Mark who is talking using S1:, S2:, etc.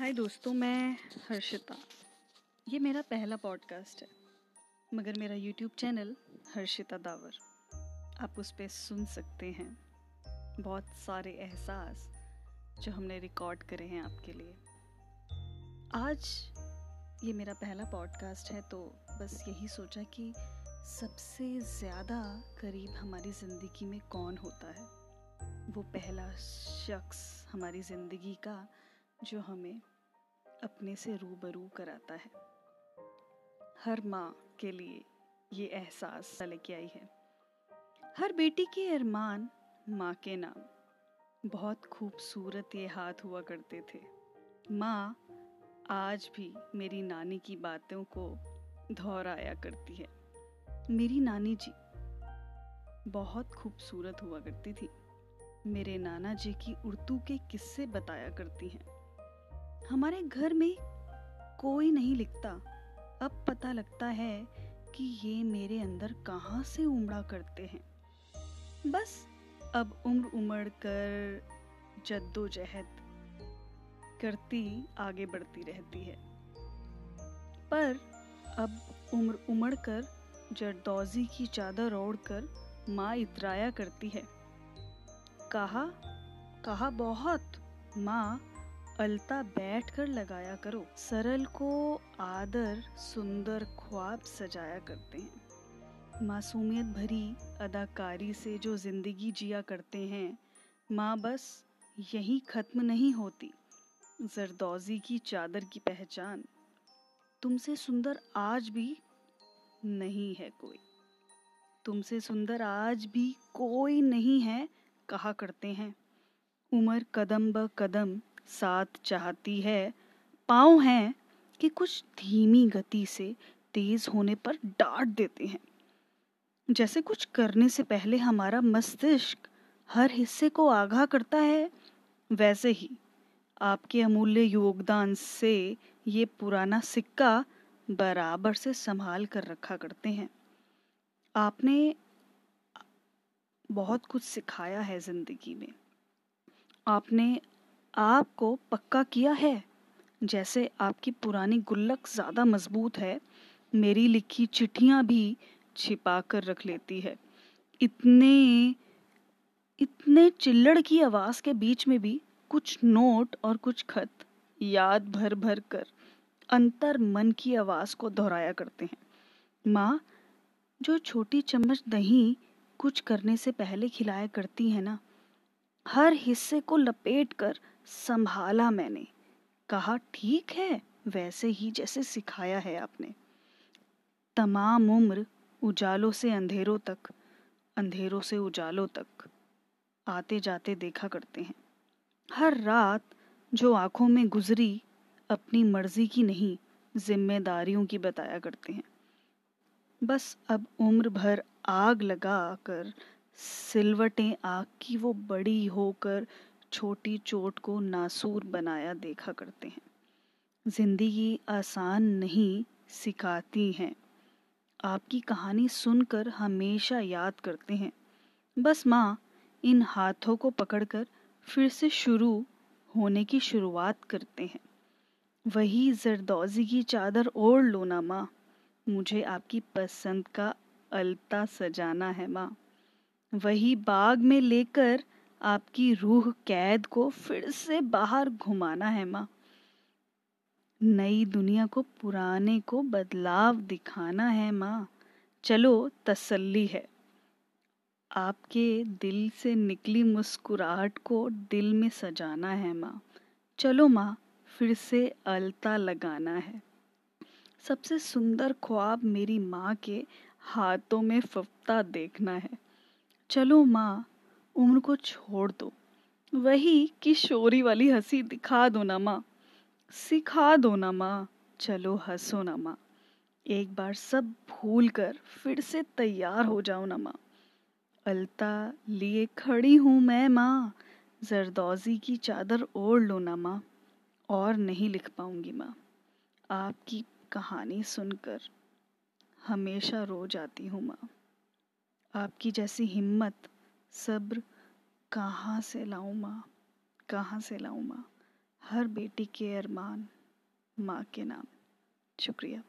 S1: हाय दोस्तों, मैं हर्षिता। ये मेरा पहला पॉडकास्ट है, मगर मेरा यूट्यूब चैनल हर्षिता दावर। आप उस पर सुन सकते हैं बहुत सारे एहसास जो हमने रिकॉर्ड करे हैं आपके लिए। आज ये मेरा पहला पॉडकास्ट है तो बस यही सोचा कि सबसे ज़्यादा करीब हमारी ज़िंदगी में कौन होता है? वो पहला शख्स हमारी ज़िंदगी का जो हमें अपने से रूबरू कराता है। हर माँ के लिए ये एहसास लेके आई है। हर बेटी के अरमान माँ के नाम। बहुत खूबसूरत ये हाथ हुआ करते थे। माँ आज भी मेरी नानी की बातों को दोहराया करती है। मेरी नानी जी बहुत खूबसूरत हुआ करती थी। मेरे नाना जी की उर्दू के किस्से बताया करती हैं। हमारे घर में कोई नहीं लिखता। अब पता लगता है कि ये मेरे अंदर कहाँ से उमड़ा करते हैं। बस अब उम्र उमड़ कर जद्दोजहद करती आगे बढ़ती रहती है। पर अब उम्र उमड़ कर जरदौजी की चादर ओढ़ कर माँ इतराया करती है। कहा कहा बहुत, माँ अलता बैठ कर लगाया करो। सरल को आदर, सुंदर ख्वाब सजाया करते हैं। मासूमियत भरी अदाकारी से जो ज़िंदगी जिया करते हैं, माँ बस यही खत्म नहीं होती। जरदौजी की चादर की पहचान। तुमसे सुंदर आज भी नहीं है कोई। तुमसे सुंदर आज भी कोई नहीं है, कहा करते हैं। उम्र कदम ब कदम साथ चाहती है, पाँव हैं कि कुछ धीमी गति से तेज होने पर डांट देते हैं। जैसे कुछ करने से पहले हमारा मस्तिष्क हर हिस्से को आगाह करता है, वैसे ही आपके अमूल्य योगदान से ये पुराना सिक्का बराबर से संभाल कर रखा करते हैं। आपने बहुत कुछ सिखाया है ज़िंदगी में। आपने आपको पक्का किया है। जैसे आपकी पुरानी गुल्लक ज़्यादा मज़बूत है, मेरी लिखी चिट्ठियाँ भी छिपा कर रख लेती है। इतने इतने चिल्लड़ की आवाज़ के बीच में भी कुछ नोट और कुछ खत याद भर भर कर अंतर मन की आवाज़ को दोहराया करते हैं। माँ, जो छोटी चम्मच दही कुछ करने से पहले खिलाया करती है ना, हर हिस्से को लपेट कर संभाला मैंने। कहा, ठीक है, वैसे ही जैसे सिखाया है आपने। तमाम उम्र उजालों से अंधेरों तक, अंधेरों से उजालों तक आते जाते देखा करते हैं। हर रात जो आँखों में गुजरी, अपनी मर्ज़ी की नहीं, जिम्मेदारियों की बताया करते हैं। बस अब उम्र भर आग लगा कर सिलवटें आग की वो बड़ी होकर छोटी चोट को नासूर बनाया देखा करते हैं। ज़िंदगी आसान नहीं सिखाती हैं। आपकी कहानी सुनकर हमेशा याद करते हैं। बस माँ, इन हाथों को पकड़कर फिर से शुरू होने की शुरुआत करते हैं। वही जरदौजी की चादर ओढ़ लो ना माँ। मुझे आपकी पसंद का अलता सजाना है माँ। वही बाग में लेकर आपकी रूह कैद को फिर से बाहर घुमाना है माँ। नई दुनिया को पुराने को बदलाव दिखाना है माँ। चलो, तसल्ली है। आपके दिल से निकली मुस्कुराहट को दिल में सजाना है माँ। चलो माँ, फिर से अलता लगाना है। सबसे सुंदर ख्वाब मेरी माँ के हाथों में फफ्ता देखना है। चलो माँ उम्र को छोड़ दो। वही किशोरी वाली हँसी दिखा दो ना माँ, सिखा दो ना माँ, चलो हंसो ना माँ। एक बार सब भूल कर फिर से तैयार हो जाओ ना माँ। अलता लिए खड़ी हूँ मैं माँ, जरदौजी की चादर ओढ़ लो ना माँ, और नहीं लिख पाऊँगी माँ। आपकी कहानी सुनकर हमेशा रो जाती हूँ माँ। आपकी जैसी हिम्मत सब्र कहाँ से लाऊं माँ? कहाँ से लाऊं माँ? हर बेटी के अरमान माँ के नाम। शुक्रिया।